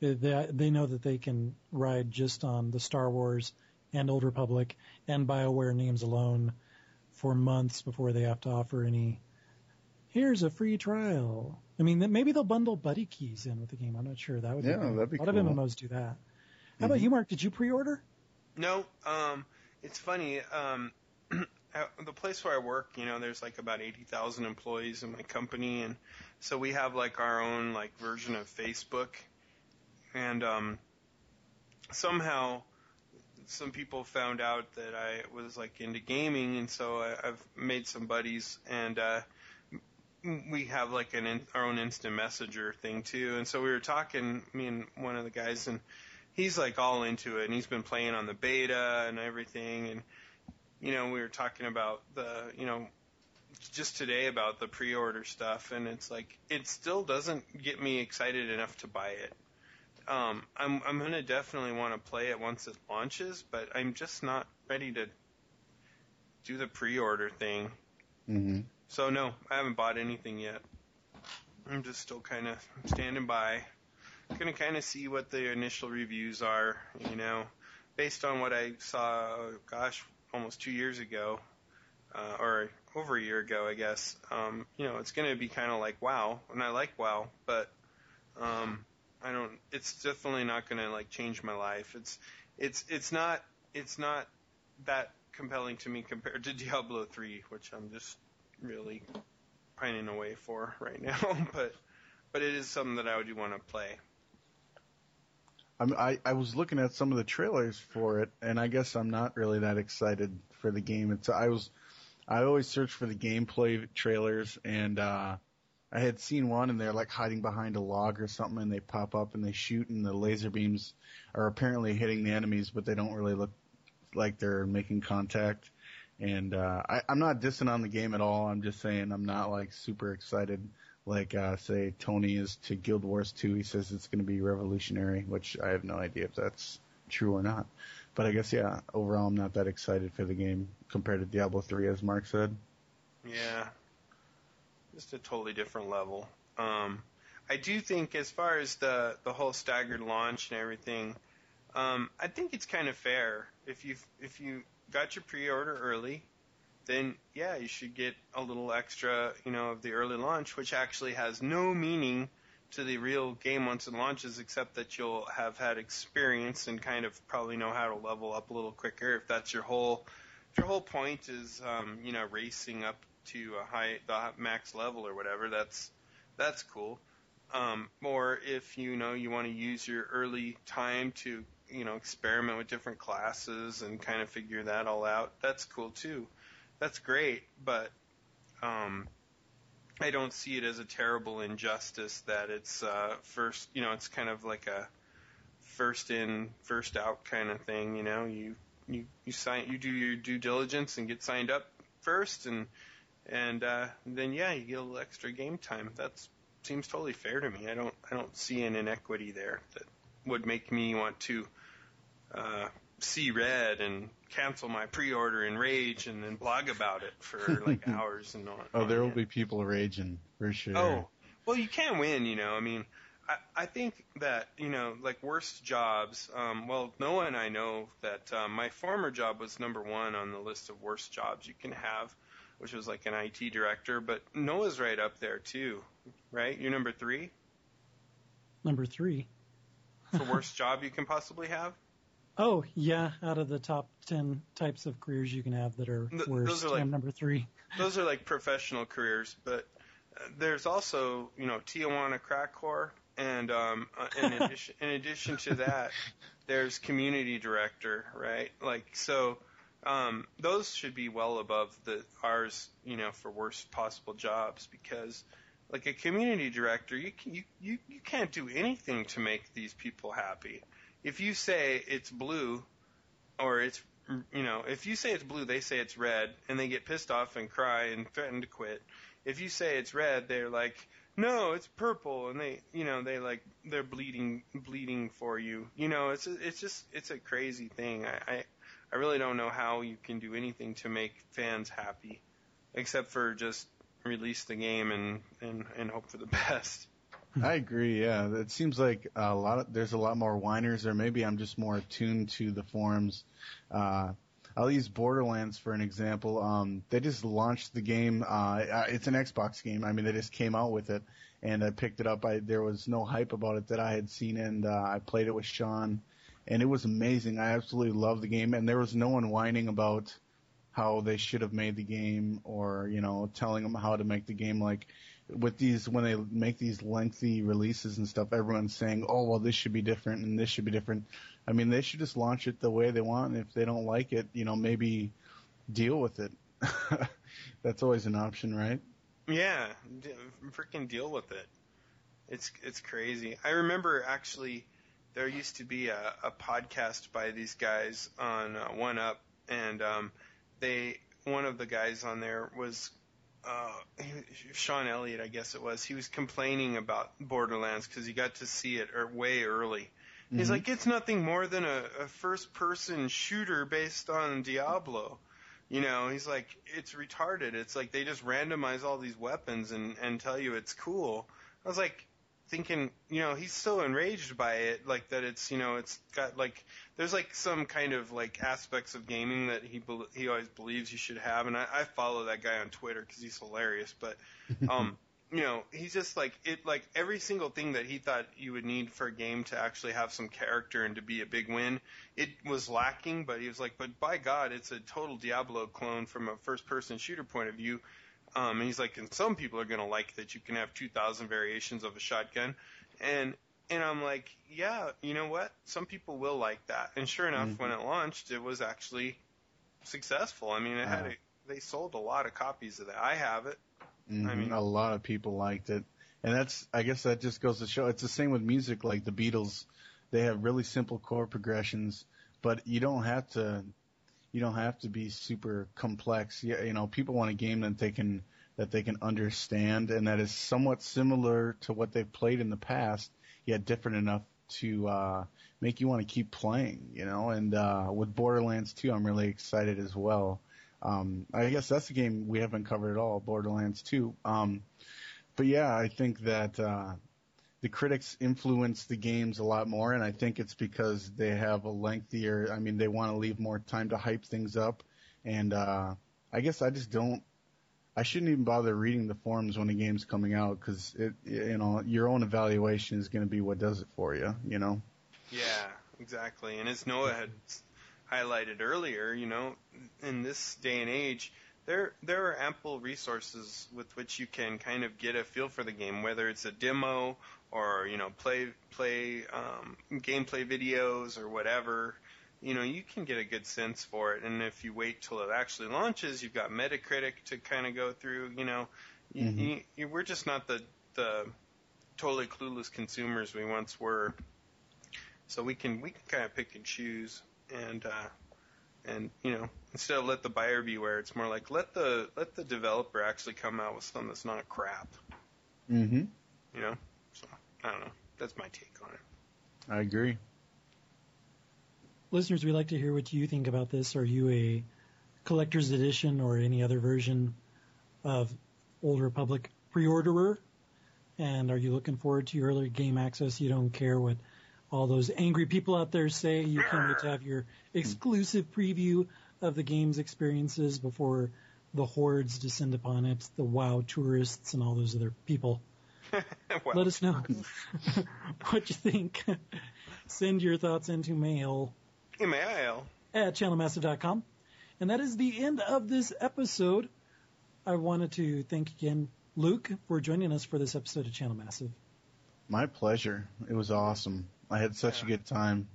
they, they know that they can ride just on the Star Wars and Old Republic and BioWare names alone for months before they have to offer any. Here's a free trial. I mean, maybe they'll bundle buddy keys in with the game. I'm not sure. That would Yeah, be that'd be a lot cool. of MMOs do that. How about you, Mark? Did you pre-order? No, um, it's funny. Um, the place where I work, you know, there's like about eighty thousand employees in my company, and so we have like our own like version of Facebook, and um, somehow some people found out that I was like into gaming, and so I, I've made some buddies, and uh, we have like an in, our own instant messenger thing too, and so we were talking, me and one of the guys, and he's like all into it and he's been playing on the beta and everything and you know we were talking about the you know just today about the pre-order stuff and it's like it still doesn't get me excited enough to buy it. Um i'm i'm going to definitely want to play it once it launches but i'm just not ready to do the pre-order thing. Hmm so no i haven't bought anything yet. I'm just still kind of standing by gonna kind of see what the initial reviews are, you know, based on what I saw. Gosh, almost two years ago, uh, or over a year ago, I guess. Um, you know, it's going to be kind of like WoW, and I like WoW, but um, I don't. It's definitely not going to like change my life. It's it's it's not it's not that compelling to me compared to Diablo 3, which I'm just really pining away for right now. but but it is something that I would want to play. I'm, I I was looking at some of the trailers for it, and I guess I'm not really that excited for the game. It's I was I always search for the gameplay trailers, and uh, I had seen one, and they're like hiding behind a log or something, and they pop up and they shoot, and the laser beams are apparently hitting the enemies, but they don't really look like they're making contact. And uh, I, I'm not dissing on the game at all. I'm just saying I'm not like super excited like uh, say Tony is to Guild Wars 2. He says it's going to be revolutionary, which I have no idea if that's true or not. But I guess yeah, overall I'm not that excited for the game compared to Diablo 3, as Mark said. Yeah, just a totally different level. Um, I do think, as far as the the whole staggered launch and everything, um, I think it's kind of fair if you if you got your pre-order early then yeah, you should get a little extra, you know, of the early launch, which actually has no meaning to the real game once it launches, except that you'll have had experience and kind of probably know how to level up a little quicker. If that's your whole, if your whole point is, um, you know, racing up to a high, the max level or whatever, that's that's cool. Um, or if you know you want to use your early time to, you know, experiment with different classes and kind of figure that all out, that's cool too that's great, but um, I don't see it as a terrible injustice that it's uh, first. You know, it's kind of like a first in, first out kind of thing. You know, you you you sign, you do your due diligence and get signed up first, and and uh, then yeah, you get a little extra game time. That seems totally fair to me. I don't I don't see an inequity there that would make me want to uh, see red and cancel my pre-order in rage and then blog about it for like hours and on. Oh, there will be people raging for sure. Oh, well, you can win, you know. I mean, I, I think that you know, like worst jobs. Um, well, Noah and I know that um, my former job was number one on the list of worst jobs you can have, which was like an IT director. But Noah's right up there too, right? You're number three. Number three. the worst job you can possibly have. Oh yeah, out of the top ten types of careers you can have that are Th- worst, those are like- I'm number three. those are like professional careers, but uh, there's also you know Tijuana crack whore, and um, uh, in addition in addition to that, there's community director, right? Like so, um, those should be well above the ours, you know, for worst possible jobs because. Like a community director, you, can, you you you can't do anything to make these people happy. If you say it's blue, or it's you know, if you say it's blue, they say it's red, and they get pissed off and cry and threaten to quit. If you say it's red, they're like, no, it's purple, and they, you know, they like they're bleeding, bleeding for you. You know, it's it's just it's a crazy thing. I I, I really don't know how you can do anything to make fans happy, except for just release the game and and and hope for the best. I agree. Yeah, it seems like a lot. Of, there's a lot more whiners, or maybe I'm just more attuned to the forums. Uh, I'll use Borderlands for an example. Um, they just launched the game. Uh, it's an Xbox game. I mean, they just came out with it, and I picked it up. I there was no hype about it that I had seen, and uh, I played it with Sean, and it was amazing. I absolutely loved the game, and there was no one whining about how they should have made the game, or you know, telling them how to make the game like with these when they make these lengthy releases and stuff, everyone's saying, "Oh, well, this should be different and this should be different." I mean, they should just launch it the way they want. And if they don't like it, you know, maybe deal with it. That's always an option, right? Yeah, d- freaking deal with it. It's it's crazy. I remember actually there used to be a, a podcast by these guys on uh, 1UP, and um, they one of the guys on there was uh, Shawn Elliott, I guess it was. He was complaining about Borderlands because he got to see it er, way early. He's Mhm. like, it's nothing more than a, a first-person shooter based on Diablo. You know, he's like, it's retarded. It's like they just randomize all these weapons and and tell you it's cool. I was like, thinking, you know, he's so enraged by it, like that it's, you know, it's got like there's like some kind of like aspects of gaming that he bel he always believes you should have, and I, I follow that guy on Twitter because he's hilarious. But, um, you know, he's just like it, like every single thing that he thought you would need for a game to actually have some character and to be a big win, it was lacking. But he was like, but by God, it's a total Diablo clone from a first-person shooter point of view. Um, and he's like, and some people are going to like that you can have 2,000 variations of a shotgun. And, and I'm like, yeah, you know what? Some people will like that. And sure enough, Mhm. when it launched, it was actually successful. I mean, it had a, they sold a lot of copies of that. I have it. Mhm. I mean- a lot of people liked it, and that's I guess that just goes to show it's the same with music. Like the Beatles, they have really simple chord progressions, but you don't have to you don't have to be super complex. Yeah, you know, people want a game that they can that they can understand and that is somewhat similar to what they've played in the past, yet different enough to uh, make you want to keep playing. You know, and uh, with Borderlands 2, I'm really excited as well. Um, I guess that's a game we haven't covered at all, Borderlands 2. Um, but yeah, I think that uh, the critics influence the games a lot more, and I think it's because they have a lengthier. I mean, they want to leave more time to hype things up, and uh, I guess I just don't. I shouldn't even bother reading the forums when a game's coming out because it, you know, your own evaluation is going to be what does it for you. You know. Yeah, exactly. And as Noah had highlighted earlier, you know, in this day and age, there there are ample resources with which you can kind of get a feel for the game, whether it's a demo or you know play play um, gameplay videos or whatever. You know, you can get a good sense for it, and if you wait till it actually launches, you've got Metacritic to kind of go through. You know, Mhm. you, you, we're just not the the totally clueless consumers we once were. So we can we can kind of pick and choose, and uh, and you know instead of let the buyer beware, it's more like let the let the developer actually come out with something that's not crap. Mm-hmm. You know, so I don't know. That's my take on it. I agree. Listeners, we'd like to hear what you think about this. Are you a collector's edition or any other version of Old Republic pre-orderer? And are you looking forward to your early game access? You don't care what all those angry people out there say. You can't wait to have your exclusive preview of the game's experiences before the hordes descend upon it, the WoW tourists and all those other people. well, Let us know what you think. Send your thoughts into mail email. at channelmassive.com. And that is the end of this episode. I wanted to thank again Luke for joining us for this episode of Channel Massive. My pleasure. It was awesome. I had such a good time.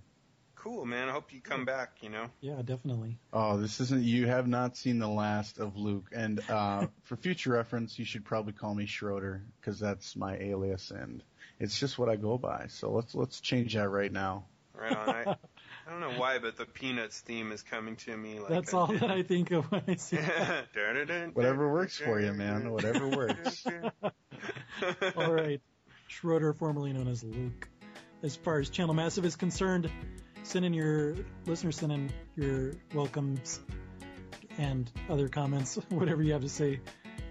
Cool, man. I hope you come back. You know. Yeah, definitely. Oh, this isn't. You have not seen the last of Luke, and uh, for future reference, you should probably call me Schroeder because that's my alias, and it's just what I go by. So let's let's change that right now. Right on. I, I don't know why, but the Peanuts theme is coming to me. Like That's all that I think of when I see it. Whatever works for you, man. Whatever works. All right. Schroeder, formerly known as Luke. As far as Channel Massive is concerned, send in your listeners, send in your welcomes and other comments, whatever you have to say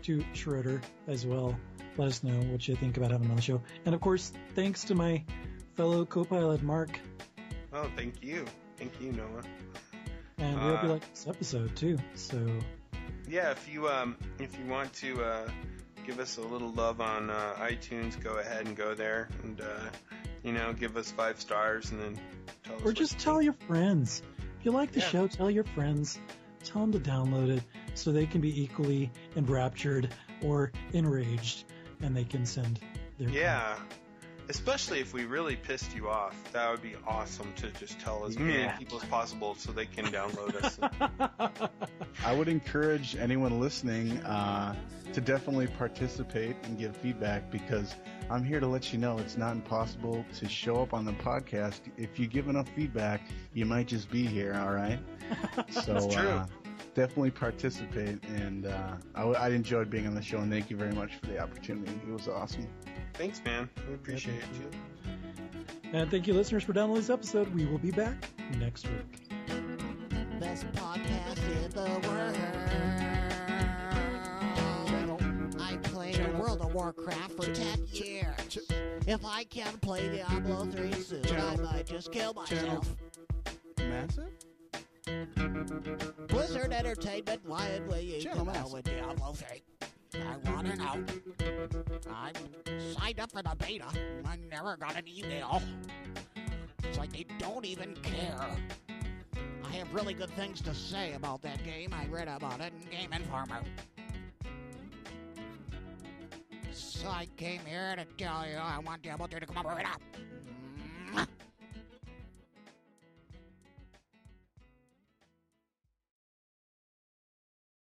to Schroeder as well. Let us know what you think about having him on the show. And of course, thanks to my fellow co-pilot Mark. Oh, thank you. Thank you, Noah. And we hope you Uh, like this episode too. So Yeah, if you um if you want to uh give us a little love on uh, iTunes, go ahead and go there and uh you know, give us five stars and then us or just tell your friends. If you like the Yeah. show, tell your friends. Tell them to download it so they can be equally enraptured or enraged, and they can send their Yeah. Especially if we really pissed you off. That would be awesome to just tell as many people as possible so they can download us. I would encourage anyone listening uh, to definitely participate and give feedback because I'm here to let you know it's not impossible to show up on the podcast. If you give enough feedback, you might just be here. All right. So That's true. Uh, definitely participate, and uh, I, I enjoyed being on the show. And thank you very much for the opportunity. It was awesome. Thanks, man. We appreciate it too. and thank you, listeners, for downloading this episode. We will be back next week. Best podcast in the world. World of Warcraft for 10 years. If I can't play Diablo 3 soon, I might just kill myself. Massive? Blizzard Entertainment, why will you come out with Diablo 3? I want to know. I signed up for the beta. I never got an email. It's like they don't even care. I have really good things to say about that game. I read about it in Game Informer. So I came here to tell you I want Diablo 3 to come up right now.